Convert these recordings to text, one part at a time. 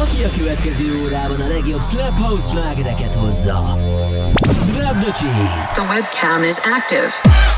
aki a következő órában a legjobb Slap House slágereket hozza. Grab the cheese! The webcam is active.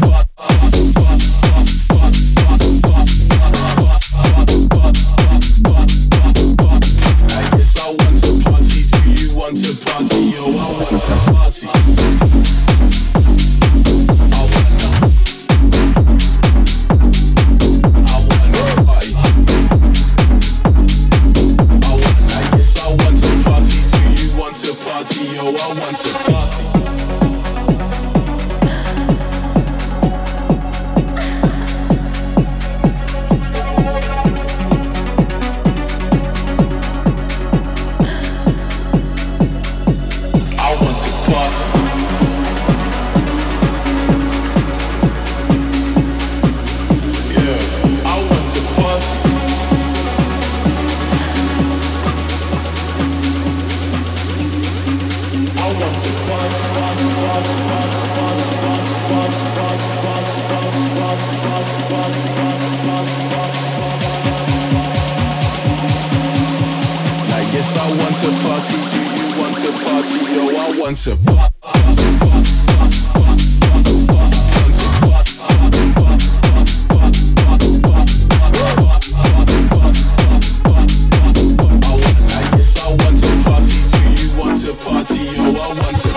One. once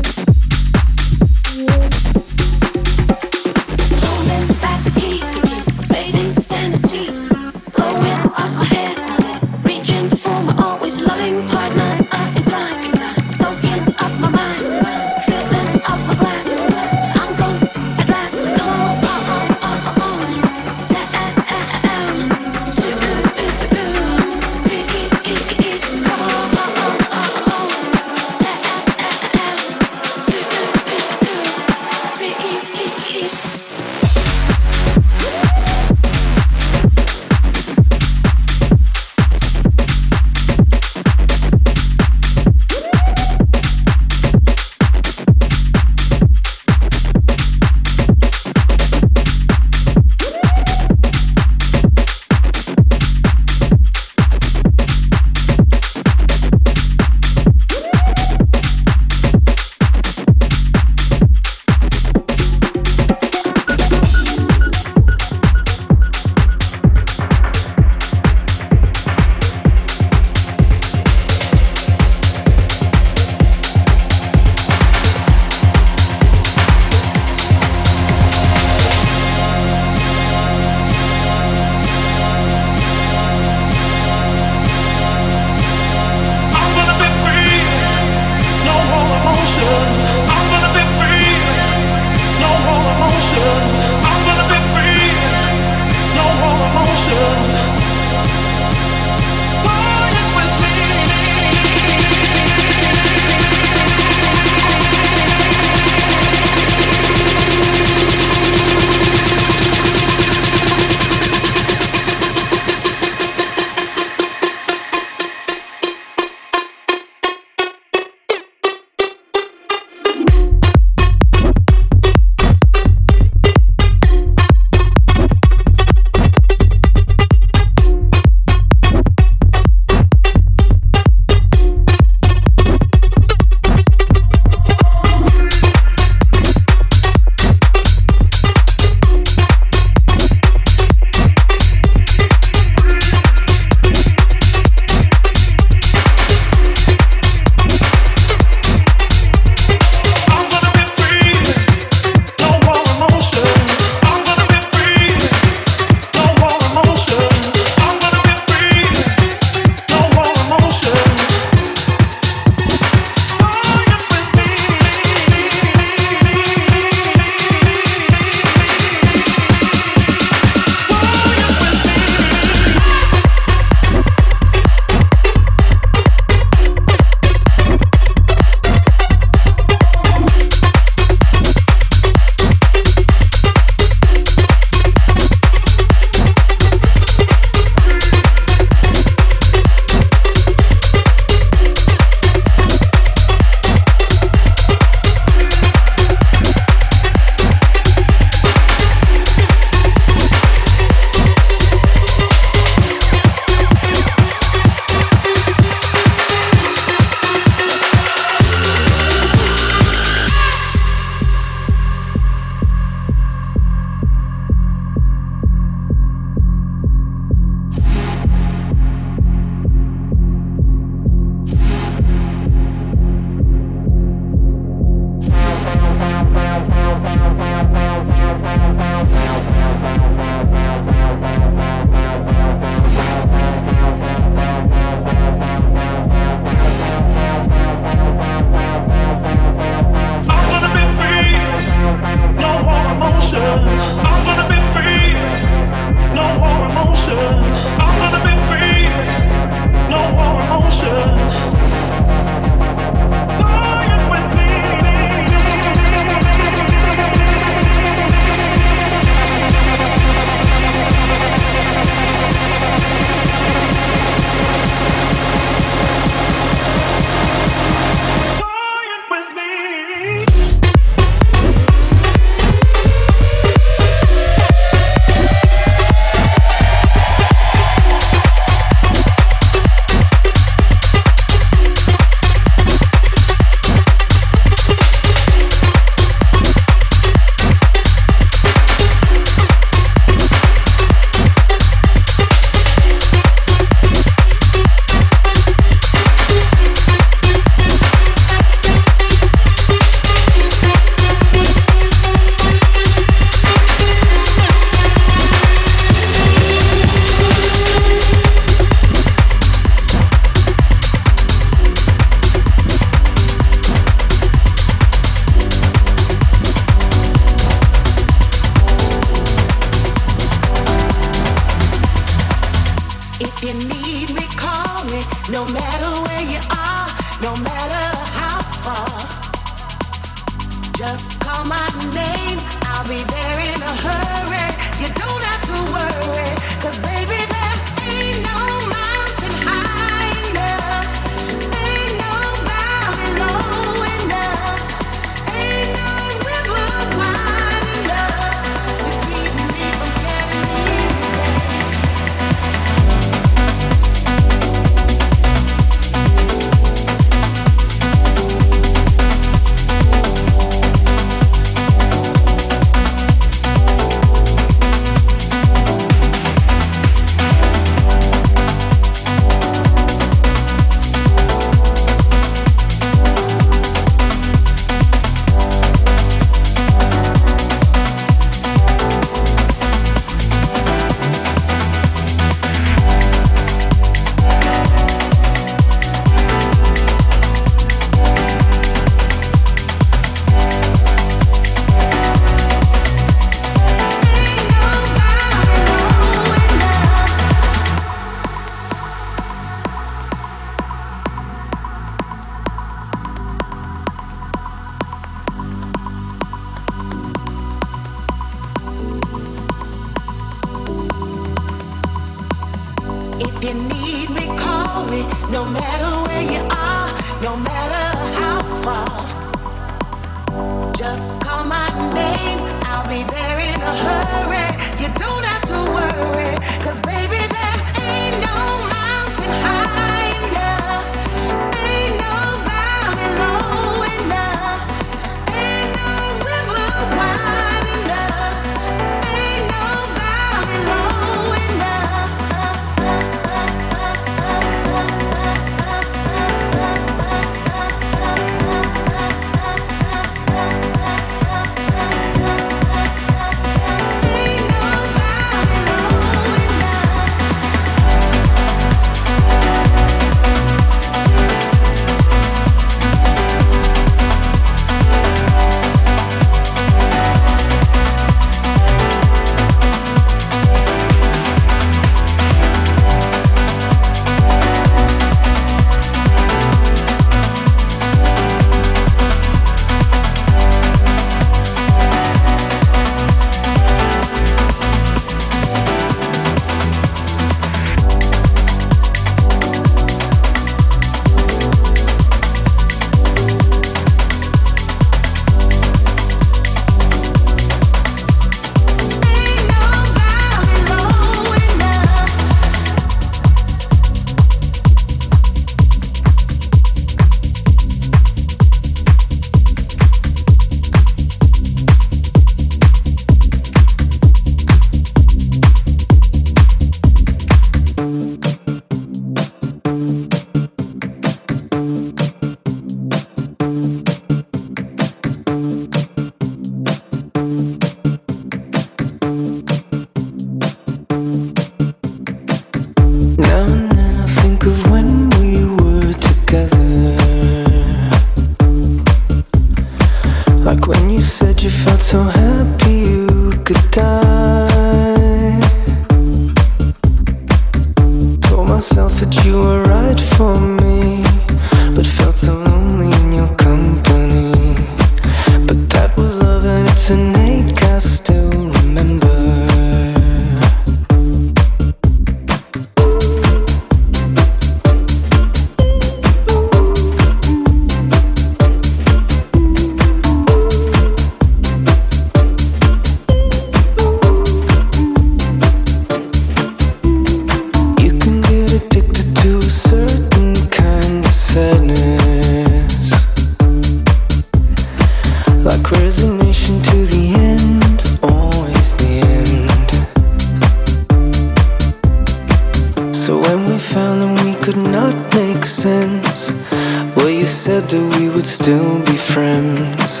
that we would still be friends.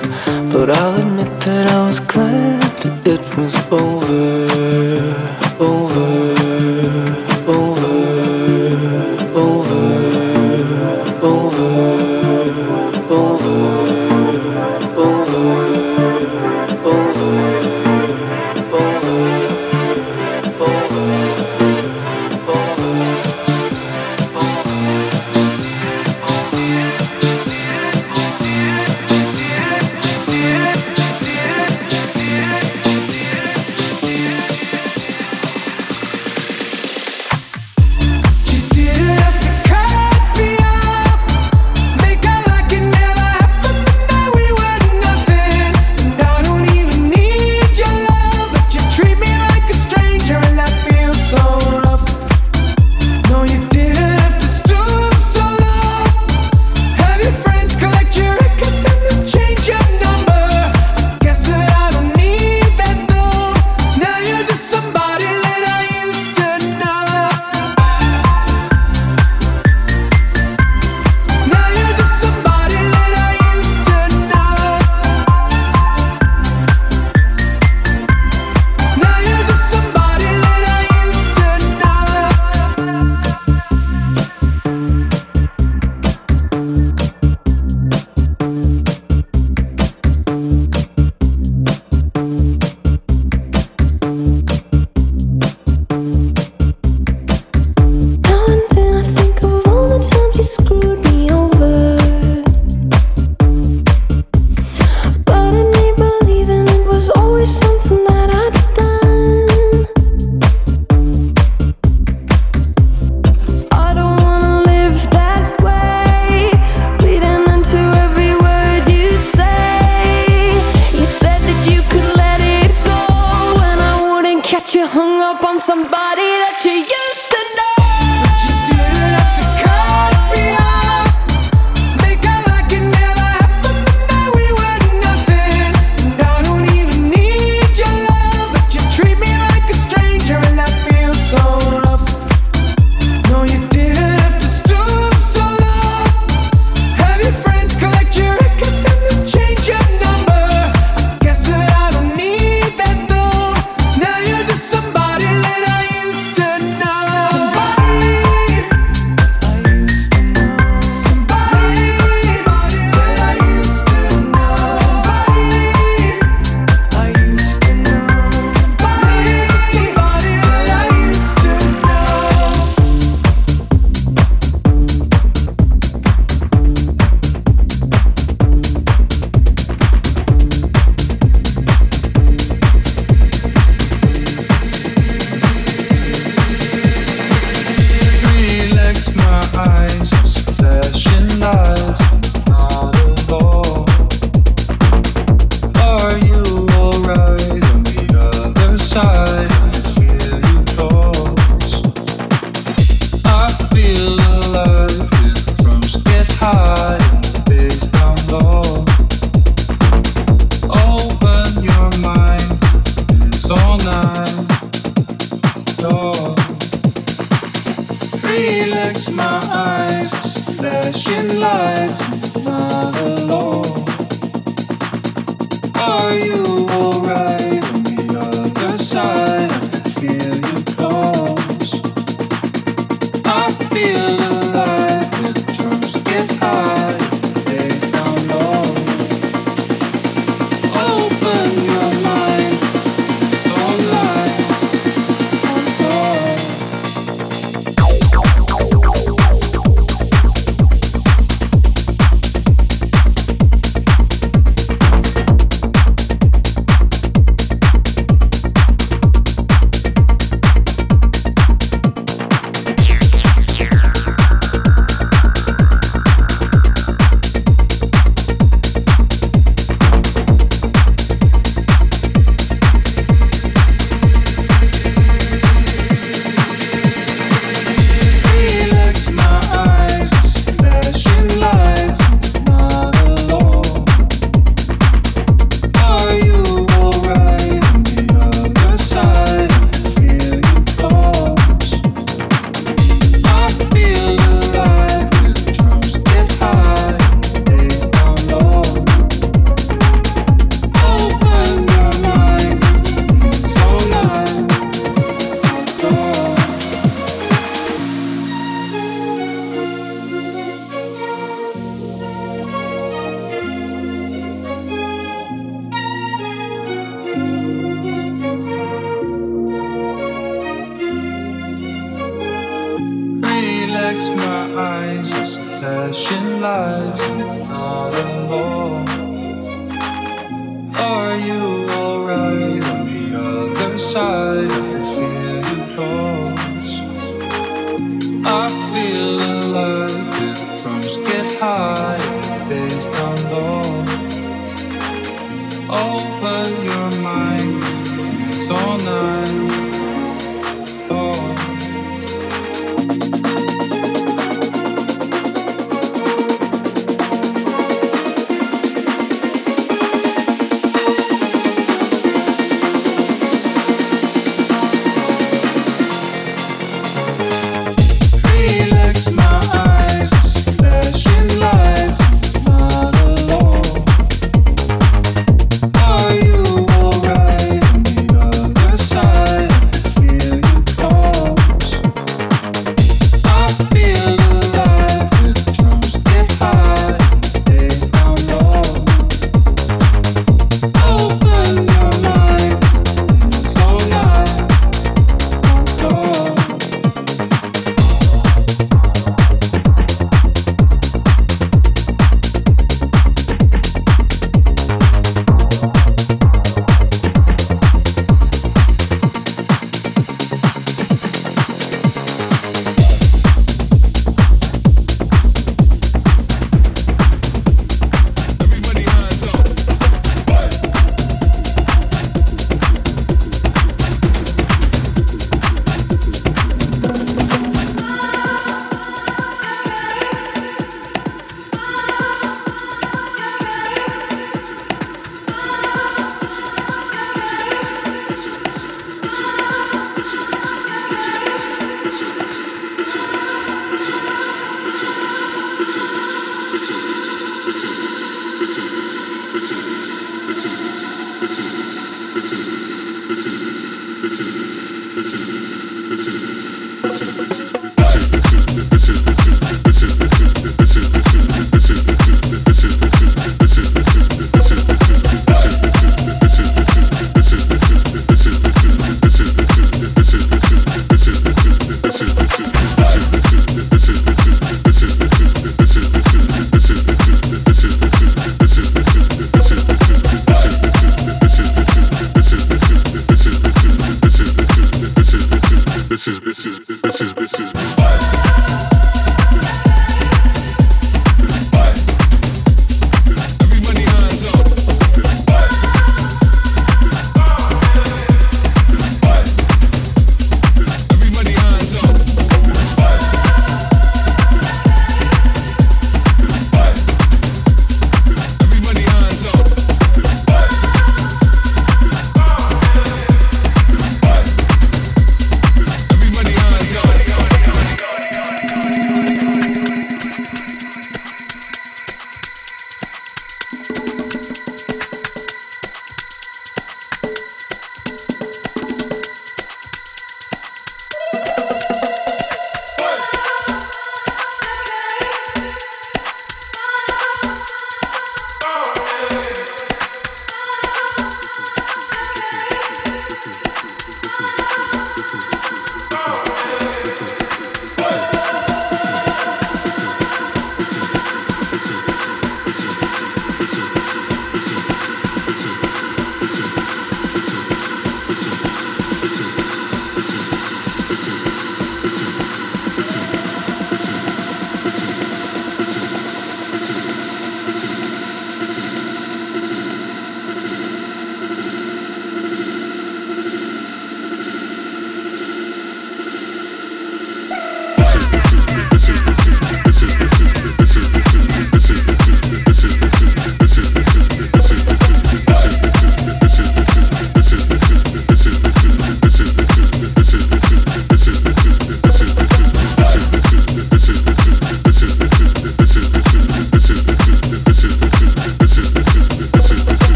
But I'll admit that I was glad it was over, over.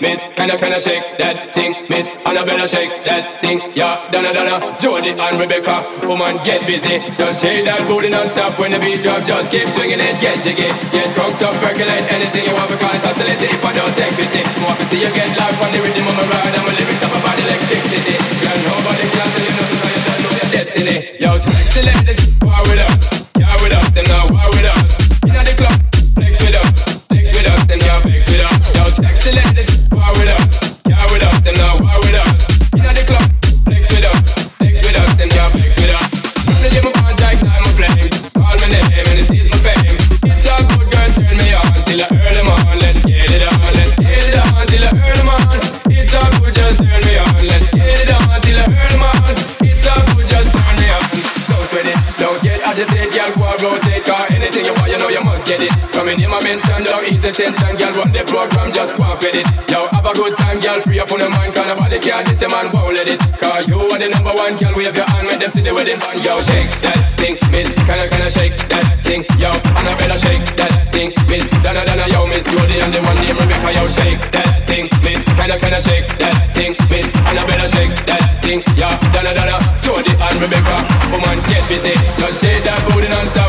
miss. Can I, can I shake that thing, miss? and I better shake that thing, yeah. Donna, Donna, Jody and Rebecca. Woman, get busy. Just shake that booty non-stop when the beat drop. Just keep swinging it, get jiggy. Get drunk, up, percolate anything you want to call it oscillating. If I don't take pity, More to see you get live on the rhythm of my ride. I'm a lyrics up about electricity. Girl, nobody can tell you nothing, so you don't know your destiny. Yo, select this. get it. Come in, my mention, don't ease the tension, girl. Run the program, just go and fit it. Yo, have a good time, girl. Free up on your mind, cause nobody care. This your man won't let it. Cause you are the number one, girl. Wave your hand, make them see the wedding band. Yo, shake that thing, miss. Kinda, kinda shake that thing, yo. And I better shake that thing, miss. Donna, Donna, yo, miss. You the only one named Rebecca, yo. Shake that thing, miss. Kinda, kinda shake that thing, miss. And I better shake that thing, yo. Donna, Donna, Jody and Rebecca. Woman, get busy. Just shake that booty non-stop.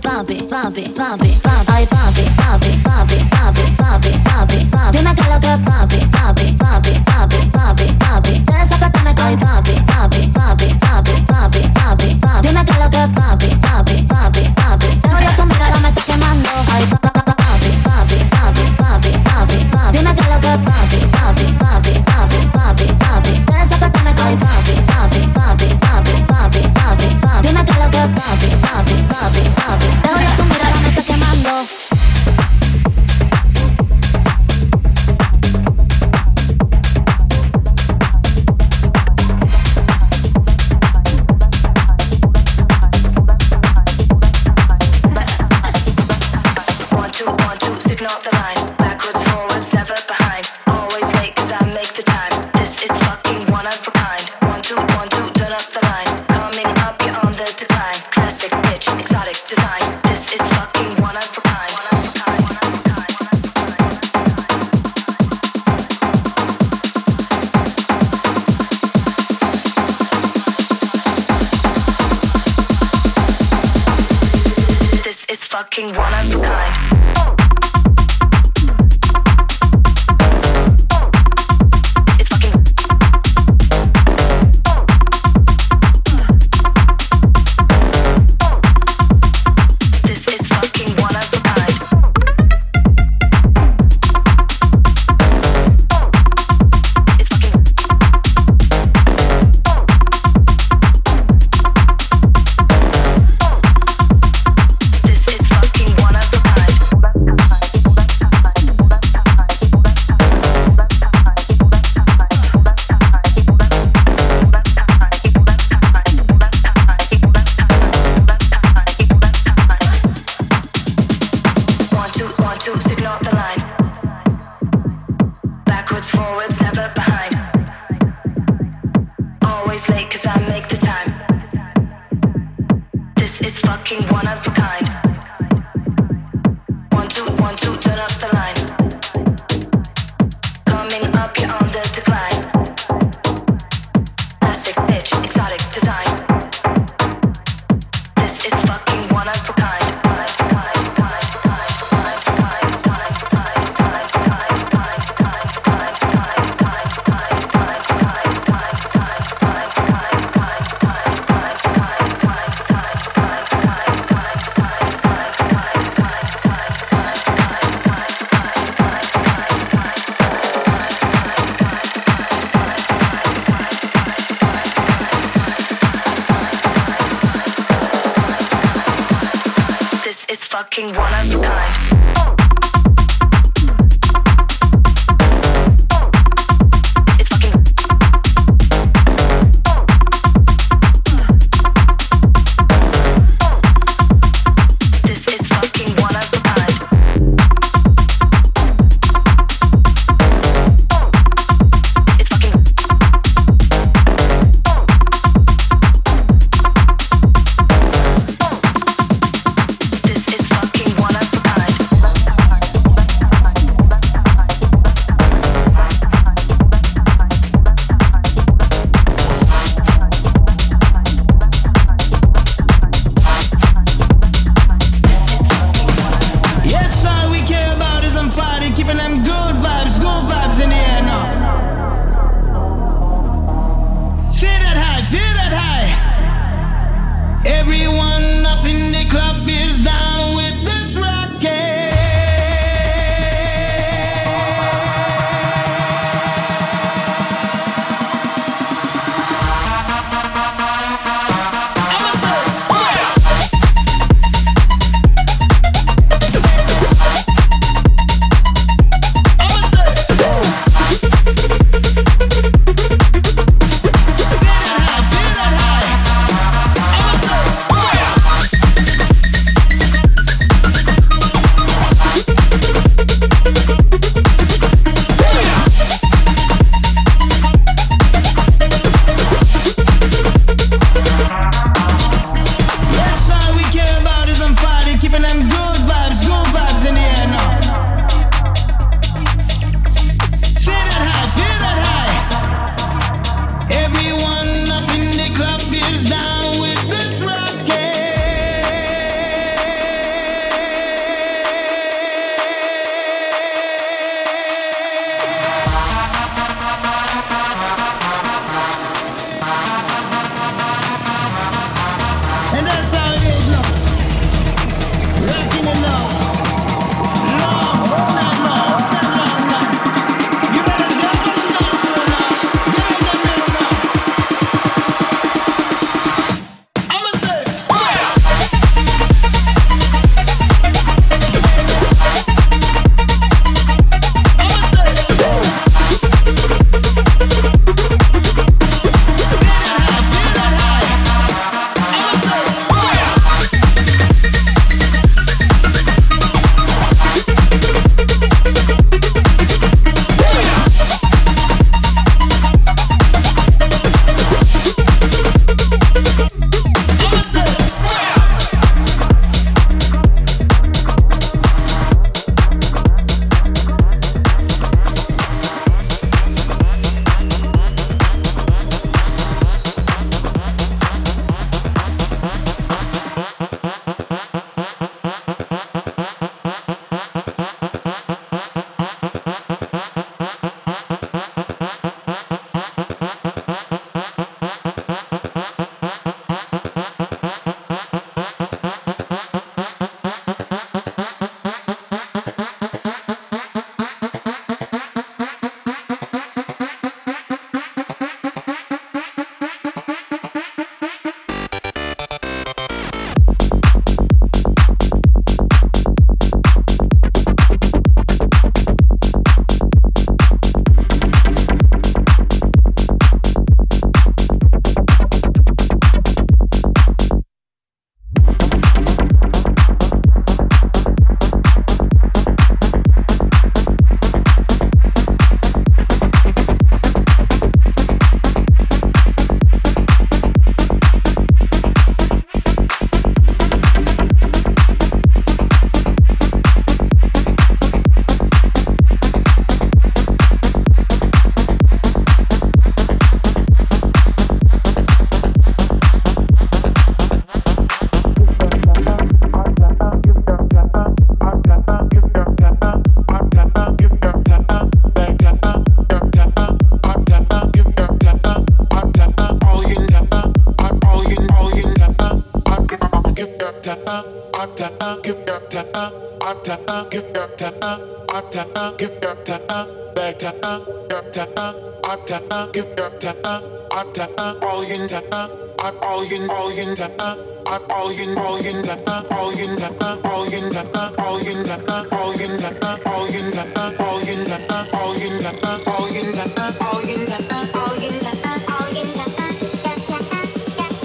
bump it, bump it, bump it. Octana, give Octana, Betana, Octana, Octana, give Octana, Octana, all in Tana, all in, all in Tana. All in, all in Tana, all in Tana, all in Tana, all in Tana, all in Tana, all in Tana, all in Tana, all in Tana, all in Tana, all in Tana, all in Tana, all in Tana, Tana, Tana,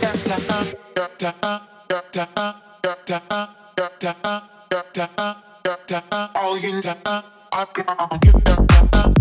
Tana, Tana, Tana, Tana, Tana, Tana, Tana, Tana, Tana, Tana, Tana, all you need, I'm gonna.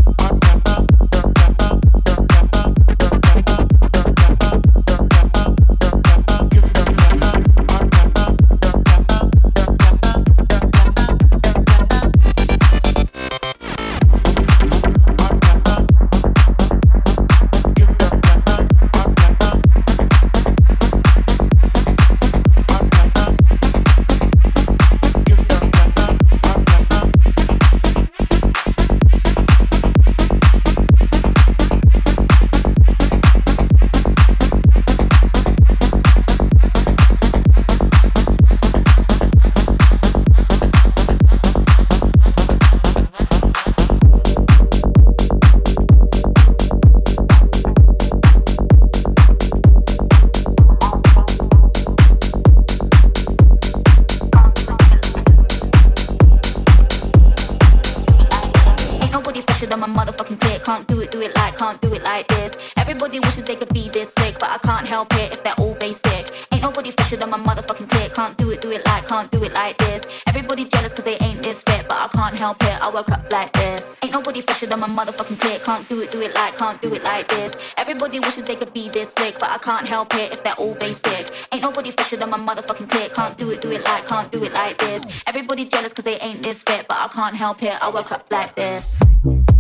It, I woke up like this. Ain't nobody fresher than my motherfucking kid. Can't do it, do it like can't do it like this. Everybody wishes they could be this lake, but I can't help it if they're all basic. Ain't nobody fresher than my motherfucking clique. Can't do it, do it like, can't do it like this. Everybody jealous cause they ain't this fit, but I can't help it. I woke up like this.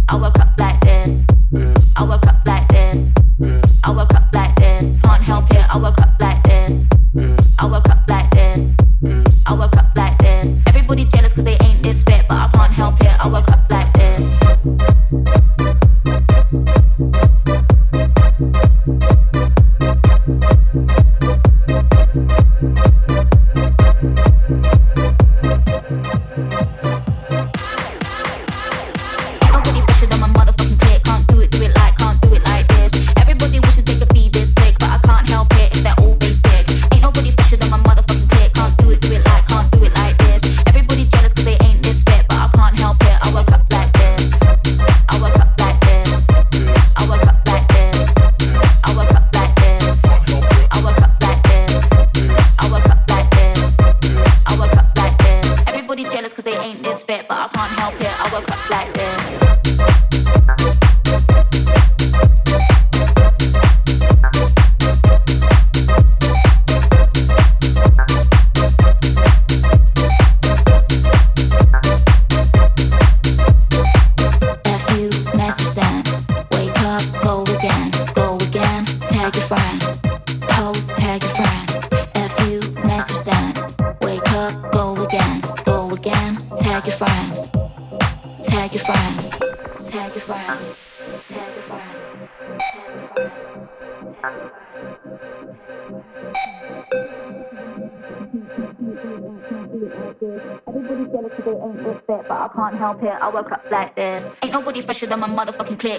I woke up like this. I woke up like this. I woke up like this. Can't help it. I woke up like this. I woke up like this. I woke up like this. Everybody jealous cause they ain't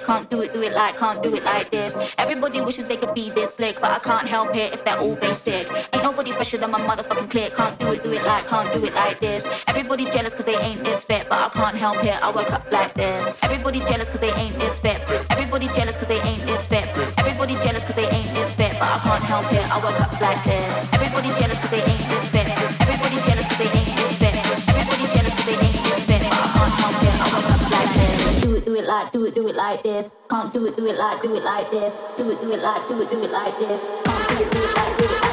Can't do it, do it like, can't do it like this. Everybody wishes they could be this slick, but I can't help it if they're all basic. Ain't nobody fresher than my motherfucking clique. Can't do it, do it like, can't do it like this. Everybody jealous cause they ain't this fit, but I can't help it. I woke up like this. Everybody jealous cause they ain't this fit. Everybody jealous cause they ain't this fit. Everybody jealous cause they ain't this fit, but I can't help it. I woke up like this. Do it, like, do it like this. Do it, do it like, do it, do it like this. Do it, do it like, do it like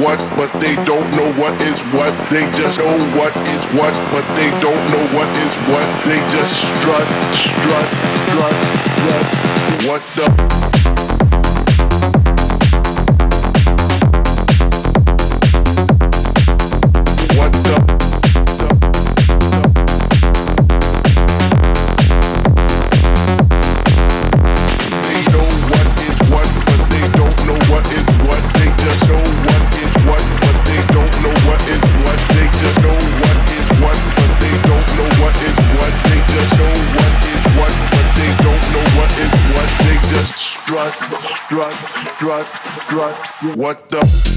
what, but they don't know what is what. They just know what is what, but they don't know what is what. They just strut, strut, strut, strut. What the? What the?